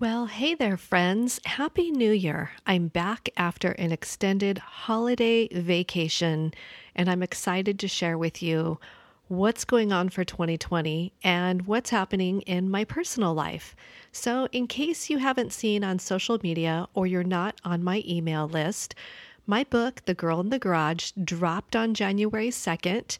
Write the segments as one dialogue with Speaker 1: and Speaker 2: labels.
Speaker 1: Well, hey there, friends. Happy New Year. I'm back after an extended holiday vacation, and I'm excited to share with you what's going on for 2020 and what's happening in my personal life. So, in case you haven't seen on social media or you're not on my email list, my book, The Girl in the Garage, dropped on January 2nd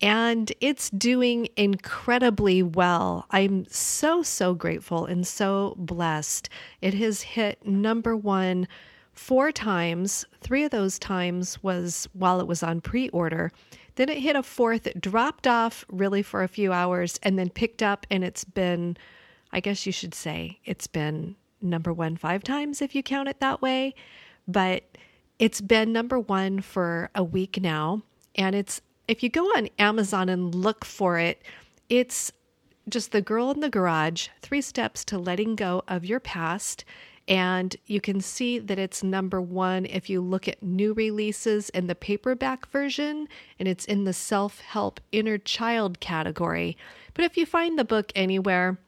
Speaker 1: and it's doing incredibly well. I'm so, so grateful and so blessed. It has hit number one four times. Three of those times was while it was on pre order. Then it hit a fourth, dropped off really for a few hours, and then picked up. And it's been, I guess you should say, it's been number one five times if you count it that way. But it's been number one for a week now. And it's if you go on Amazon and look for it, it's just The Girl in the Garage Three Steps to Letting Go of Your Past. And you can see that it's number one if you look at new releases in the paperback version, and it's in the self help inner child category. But if you find the book anywhere,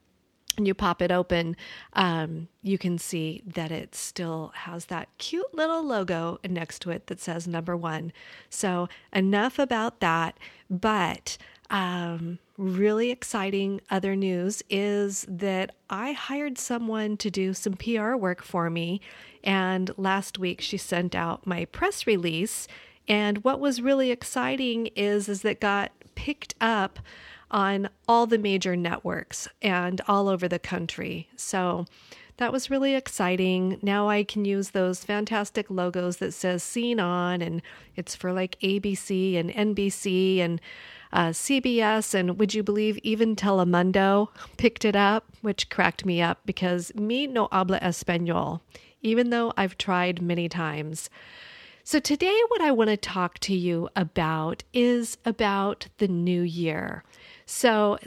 Speaker 1: and you pop it open, um, you can see that it still has that cute little logo next to it that says number one. So, enough about that. But um, really exciting other news is that I hired someone to do some PR work for me. And last week she sent out my press release. And what was really exciting is, is that got picked up on all the major networks and all over the country. So that was really exciting. Now I can use those fantastic logos that says seen on and it's for like ABC and NBC and uh, CBS and would you believe even Telemundo picked it up, which cracked me up because me no habla español, even though I've tried many times. So today what I want to talk to you about is about the new year. So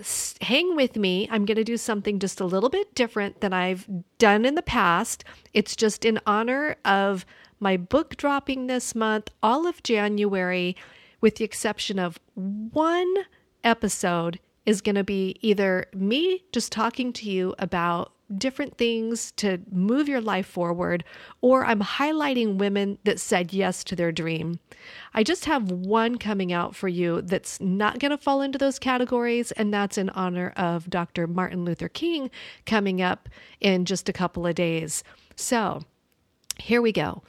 Speaker 1: hang with me. I'm going to do something just a little bit different than I've done in the past. It's just in honor of my book dropping this month, all of January, with the exception of one episode, is going to be either me just talking to you about different things to move your life forward, or I'm highlighting women that said yes to their dream. I just have one coming out for you that's not going to fall into those categories, and that's in honor of Dr. Martin Luther King coming up in just a couple of days. So here we go.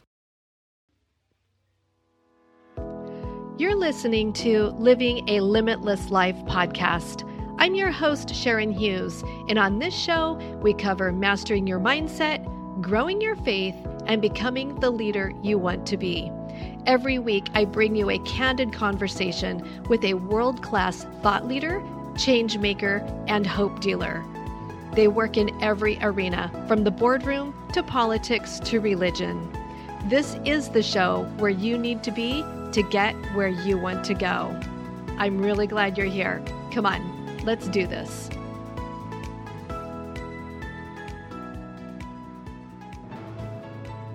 Speaker 1: You're listening to Living a Limitless Life podcast. I'm your host, Sharon Hughes, and on this show, we cover mastering your mindset, growing your faith, and becoming the leader you want to be. Every week, I bring you a candid conversation with a world class thought leader, change maker, and hope dealer. They work in every arena, from the boardroom to politics to religion. This is the show where you need to be to get where you want to go. I'm really glad you're here. Come on, Let's do this.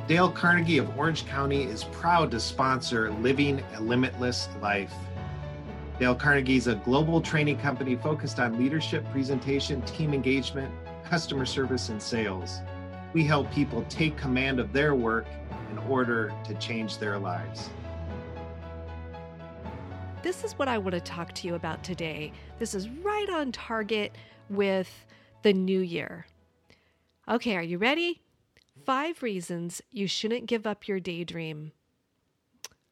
Speaker 2: Dale Carnegie of Orange County is proud to sponsor Living a Limitless Life. Dale Carnegie is a global training company focused on leadership, presentation, team engagement, customer service, and sales. We help people take command of their work in order to change their lives
Speaker 1: this is what I want to talk to you about today. This is right on target with the new year. Okay, are you ready? Five reasons you shouldn't give up your daydream.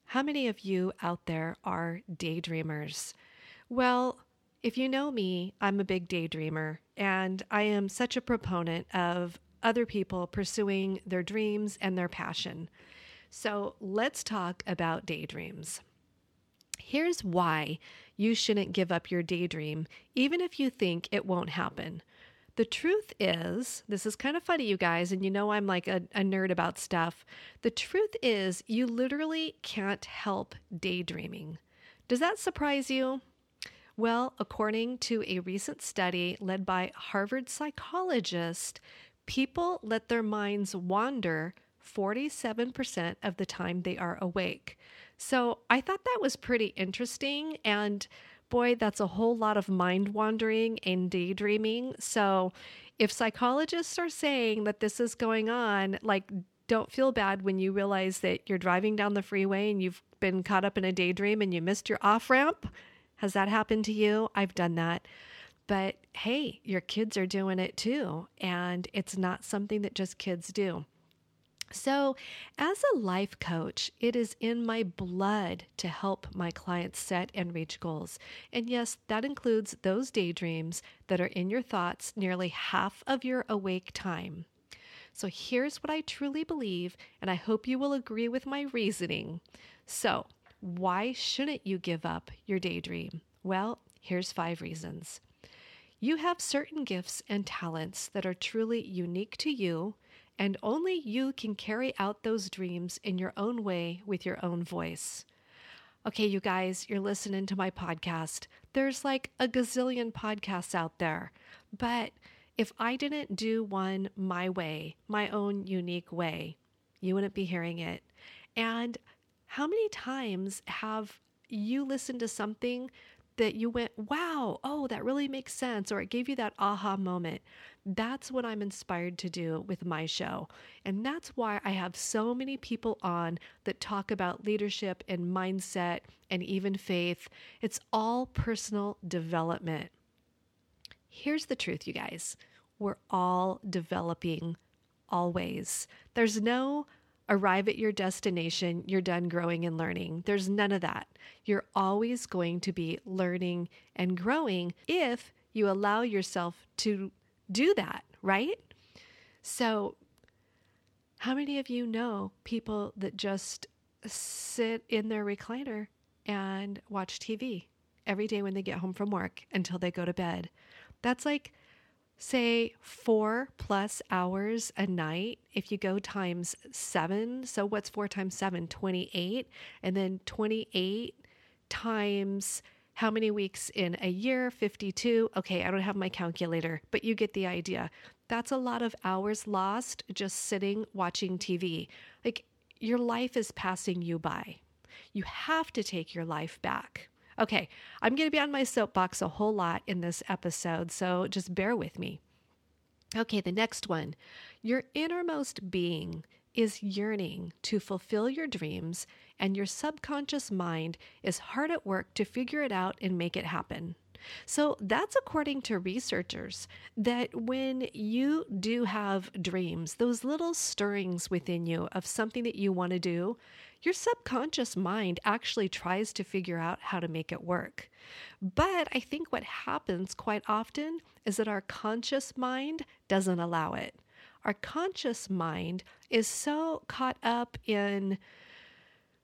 Speaker 1: How many of you out there are daydreamers? Well, if you know me, I'm a big daydreamer, and I am such a proponent of other people pursuing their dreams and their passion. So let's talk about daydreams. Here's why you shouldn't give up your daydream, even if you think it won't happen. The truth is, this is kind of funny, you guys, and you know I'm like a, a, nerd about stuff. The truth is, you literally can't help daydreaming. Does that surprise you? Well, according to a recent study led by Harvard psychologist, people let their minds wander 47% of the time they are awake. So I thought that was pretty interesting. And boy, that's a whole lot of mind wandering and daydreaming. So if psychologists are saying that this is going on, like, don't feel bad when you realize that you're driving down the freeway and you've been caught up in a daydream and you missed your off ramp. Has that happened to you? I've done that. But hey, your kids are doing it too. And it's not something that just kids do. So, as a life coach, it is in my blood to help my clients set and reach goals. And yes, that includes those daydreams that are in your thoughts nearly half of your awake time. So, here's what I truly believe, and I hope you will agree with my reasoning. So, why shouldn't you give up your daydream? Well, here's five reasons. You have certain gifts and talents that are truly unique to you and only you can carry out those dreams in your own way with your own voice. Okay, you guys, you're listening to my podcast. There's like a gazillion podcasts out there. But if I didn't do one my way, my own unique way, you wouldn't be hearing it. And how many times have you listened to something that you went, wow, oh, that really makes sense, or it gave you that aha moment. That's what I'm inspired to do with my show. And that's why I have so many people on that talk about leadership and mindset and even faith. It's all personal development. Here's the truth, you guys we're all developing always. There's no arrive at your destination, you're done growing and learning. There's none of that. You're always going to be learning and growing if you allow yourself to do that, right? So, how many of you know people that just sit in their recliner and watch TV every day when they get home from work until they go to bed? That's like say four plus hours a night, if you go times seven, so what's four times seven? 28. And then 28 times how many weeks in a year? 52. Okay, I don't have my calculator, but you get the idea. That's a lot of hours lost just sitting watching TV. Like your life is passing you by. You have to take your life back. Okay, I'm going to be on my soapbox a whole lot in this episode, so just bear with me. Okay, the next one. Your innermost being is yearning to fulfill your dreams, and your subconscious mind is hard at work to figure it out and make it happen. So that's according to researchers that when you do have dreams, those little stirrings within you of something that you want to do, your subconscious mind actually tries to figure out how to make it work. But I think what happens quite often is that our conscious mind doesn't allow it. Our conscious mind is so caught up in,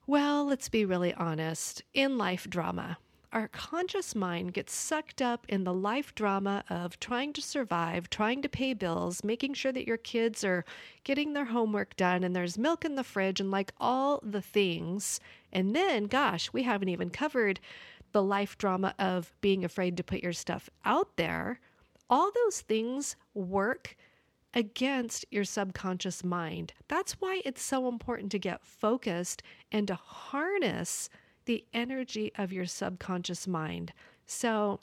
Speaker 1: well, let's be really honest, in life drama our conscious mind gets sucked up in the life drama of trying to survive, trying to pay bills, making sure that your kids are getting their homework done and there's milk in the fridge and like all the things. And then, gosh, we haven't even covered the life drama of being afraid to put your stuff out there. All those things work against your subconscious mind. That's why it's so important to get focused and to harness the energy of your subconscious mind. So,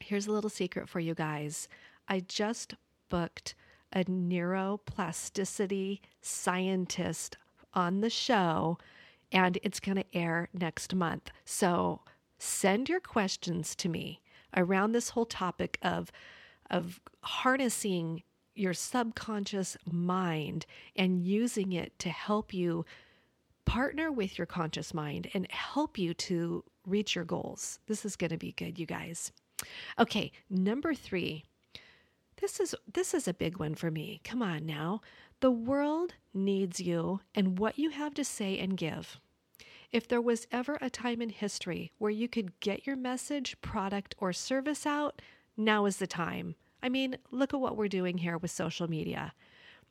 Speaker 1: here's a little secret for you guys. I just booked a neuroplasticity scientist on the show, and it's going to air next month. So, send your questions to me around this whole topic of of harnessing your subconscious mind and using it to help you partner with your conscious mind and help you to reach your goals. This is going to be good, you guys. Okay, number 3. This is this is a big one for me. Come on now. The world needs you and what you have to say and give. If there was ever a time in history where you could get your message, product, or service out, now is the time. I mean, look at what we're doing here with social media.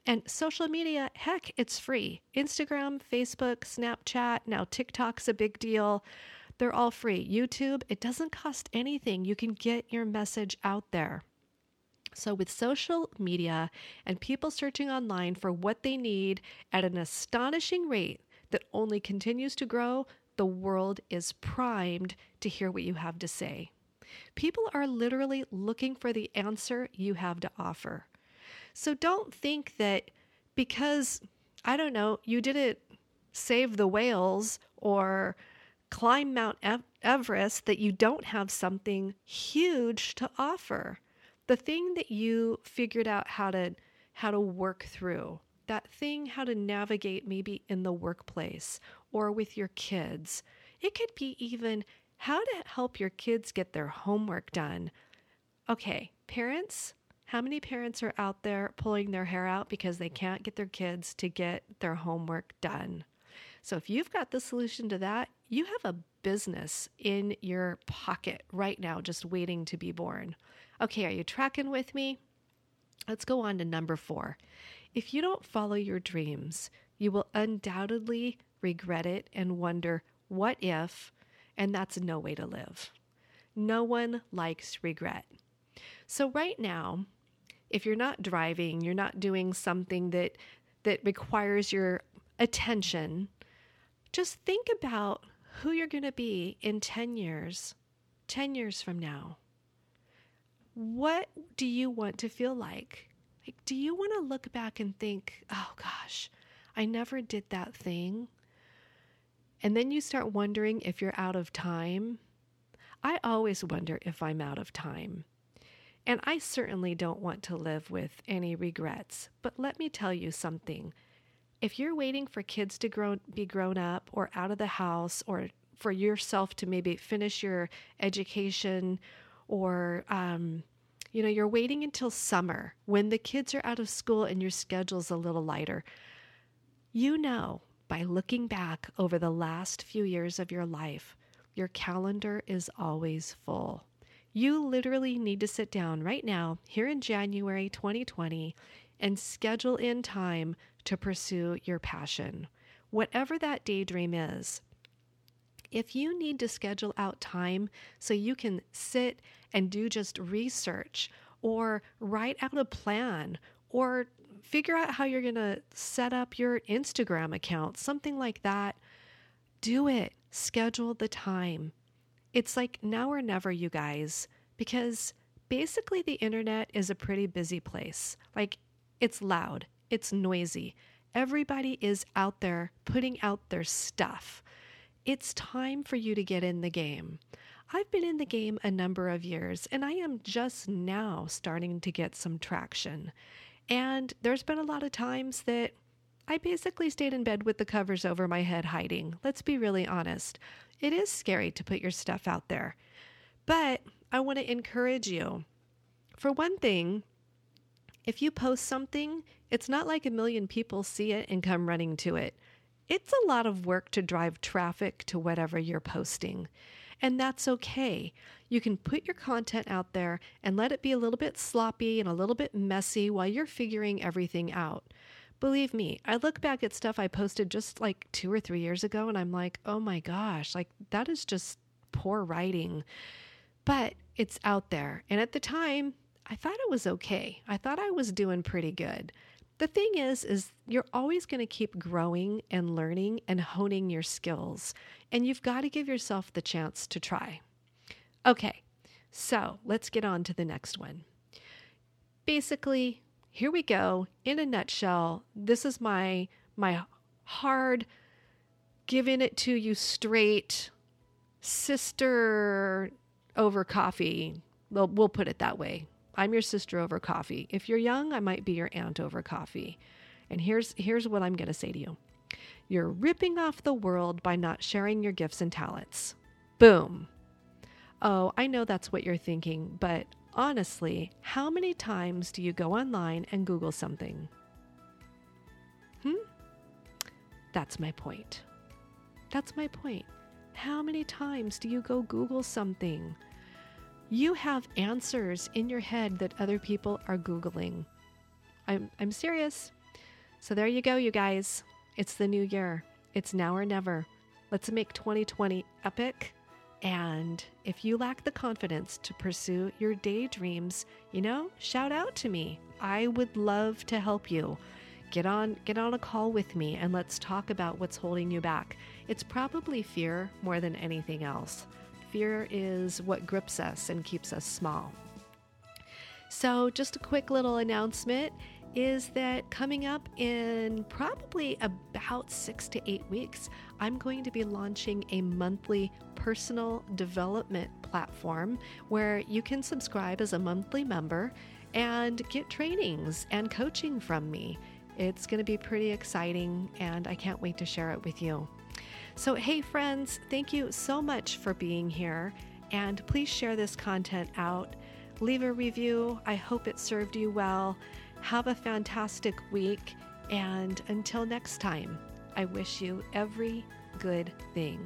Speaker 1: And social media, heck, it's free. Instagram, Facebook, Snapchat, now TikTok's a big deal. They're all free. YouTube, it doesn't cost anything. You can get your message out there. So, with social media and people searching online for what they need at an astonishing rate that only continues to grow, the world is primed to hear what you have to say. People are literally looking for the answer you have to offer. So don't think that because, I don't know, you didn't save the whales or climb Mount Everest that you don't have something huge to offer. The thing that you figured out how to how to work through, that thing how to navigate maybe in the workplace or with your kids. It could be even how to help your kids get their homework done. Okay, parents, how many parents are out there pulling their hair out because they can't get their kids to get their homework done? So if you've got the solution to that, you have a business in your pocket right now, just waiting to be born. Okay, are you tracking with me? Let's go on to number four. If you don't follow your dreams, you will undoubtedly regret it and wonder, what if? And that's no way to live. No one likes regret. So, right now, if you're not driving, you're not doing something that, that requires your attention, just think about who you're going to be in 10 years, 10 years from now. What do you want to feel like? Like, do you want to look back and think, oh gosh, I never did that thing? And then you start wondering if you're out of time. I always wonder if I'm out of time. And I certainly don't want to live with any regrets. But let me tell you something if you're waiting for kids to grow, be grown up or out of the house or for yourself to maybe finish your education or um, you know you're waiting until summer when the kids are out of school and your schedule's a little lighter you know by looking back over the last few years of your life your calendar is always full you literally need to sit down right now here in January 2020 and schedule in time to pursue your passion, whatever that daydream is. If you need to schedule out time so you can sit and do just research or write out a plan or figure out how you're going to set up your Instagram account, something like that, do it. Schedule the time. It's like now or never, you guys, because basically the internet is a pretty busy place. Like it's loud, it's noisy. Everybody is out there putting out their stuff. It's time for you to get in the game. I've been in the game a number of years and I am just now starting to get some traction. And there's been a lot of times that I basically stayed in bed with the covers over my head hiding. Let's be really honest. It is scary to put your stuff out there. But I want to encourage you. For one thing, if you post something, it's not like a million people see it and come running to it. It's a lot of work to drive traffic to whatever you're posting. And that's okay. You can put your content out there and let it be a little bit sloppy and a little bit messy while you're figuring everything out. Believe me, I look back at stuff I posted just like two or three years ago and I'm like, oh my gosh, like that is just poor writing. But it's out there. And at the time, I thought it was okay. I thought I was doing pretty good. The thing is is you're always going to keep growing and learning and honing your skills, and you've got to give yourself the chance to try. Okay. So, let's get on to the next one. Basically, here we go. In a nutshell, this is my my hard giving it to you straight sister over coffee. Well, we'll put it that way. I'm your sister over coffee. If you're young, I might be your aunt over coffee. And here's here's what I'm going to say to you. You're ripping off the world by not sharing your gifts and talents. Boom. Oh, I know that's what you're thinking, but honestly, how many times do you go online and Google something? Hmm? That's my point. That's my point. How many times do you go Google something? You have answers in your head that other people are Googling. I'm, I'm serious. So there you go, you guys. It's the new year. It's now or never. Let's make 2020 epic. And if you lack the confidence to pursue your daydreams, you know, shout out to me. I would love to help you. Get on get on a call with me and let's talk about what's holding you back. It's probably fear more than anything else. Fear is what grips us and keeps us small. So, just a quick little announcement is that coming up in probably about six to eight weeks, I'm going to be launching a monthly personal development platform where you can subscribe as a monthly member and get trainings and coaching from me. It's going to be pretty exciting, and I can't wait to share it with you. So, hey, friends, thank you so much for being here, and please share this content out. Leave a review. I hope it served you well. Have a fantastic week, and until next time, I wish you every good thing.